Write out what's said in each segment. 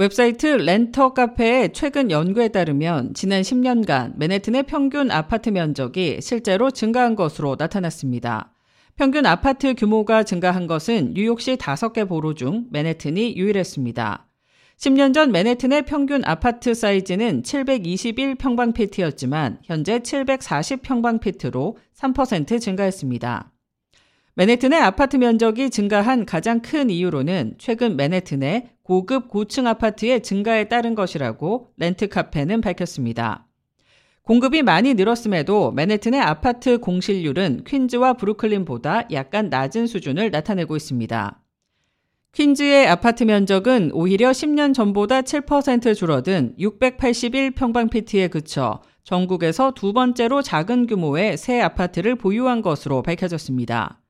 웹사이트 렌트 카페의 최근 연구에 따르면 지난 10년간 맨해튼의 평균 아파트 면적이 실제로 증가한 것으로 나타났습니다. 평균 아파트 규모가 증가한 것은 뉴욕시 5개 보로 중 맨해튼이 유일했습니다. 10년 전 맨해튼의 평균 아파트 사이즈는 721평방피트였지만 현재 740평방피트로 3% 증가했습니다. 맨해튼의 아파트 면적이 증가한 가장 큰 이유로는 최근 맨해튼의 고급 고층 아파트의 증가에 따른 것이라고 렌트 카페는 밝혔습니다. 공급이 많이 늘었음에도 맨해튼의 아파트 공실률은 퀸즈와 브루클린보다 약간 낮은 수준을 나타내고 있습니다. 퀸즈의 아파트 면적은 오히려 10년 전보다 7% 줄어든 681평방피트에 그쳐 전국에서 두 번째로 작은 규모의 새 아파트를 보유한 것으로 밝혀졌습니다.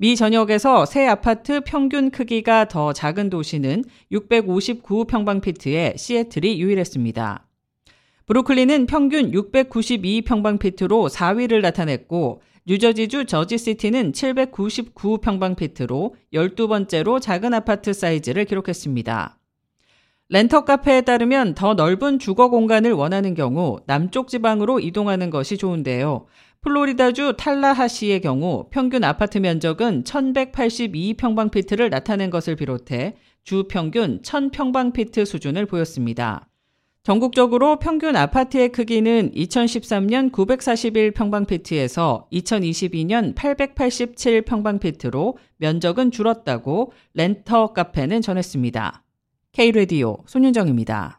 미 전역에서 새 아파트 평균 크기가 더 작은 도시는 659평방피트에 시애틀이 유일했습니다. 브루클린은 평균 692평방피트로 4위를 나타냈고 뉴저지주 저지시티는 799평방피트로 12번째로 작은 아파트 사이즈를 기록했습니다. 렌터 카페에 따르면 더 넓은 주거 공간을 원하는 경우 남쪽 지방으로 이동하는 것이 좋은데요. 플로리다주 탈라하시의 경우 평균 아파트 면적은 1182평방피트를 나타낸 것을 비롯해 주 평균 1000평방피트 수준을 보였습니다. 전국적으로 평균 아파트의 크기는 2013년 941평방피트에서 2022년 887평방피트로 면적은 줄었다고 렌터 카페는 전했습니다. K-레디오 손윤정입니다.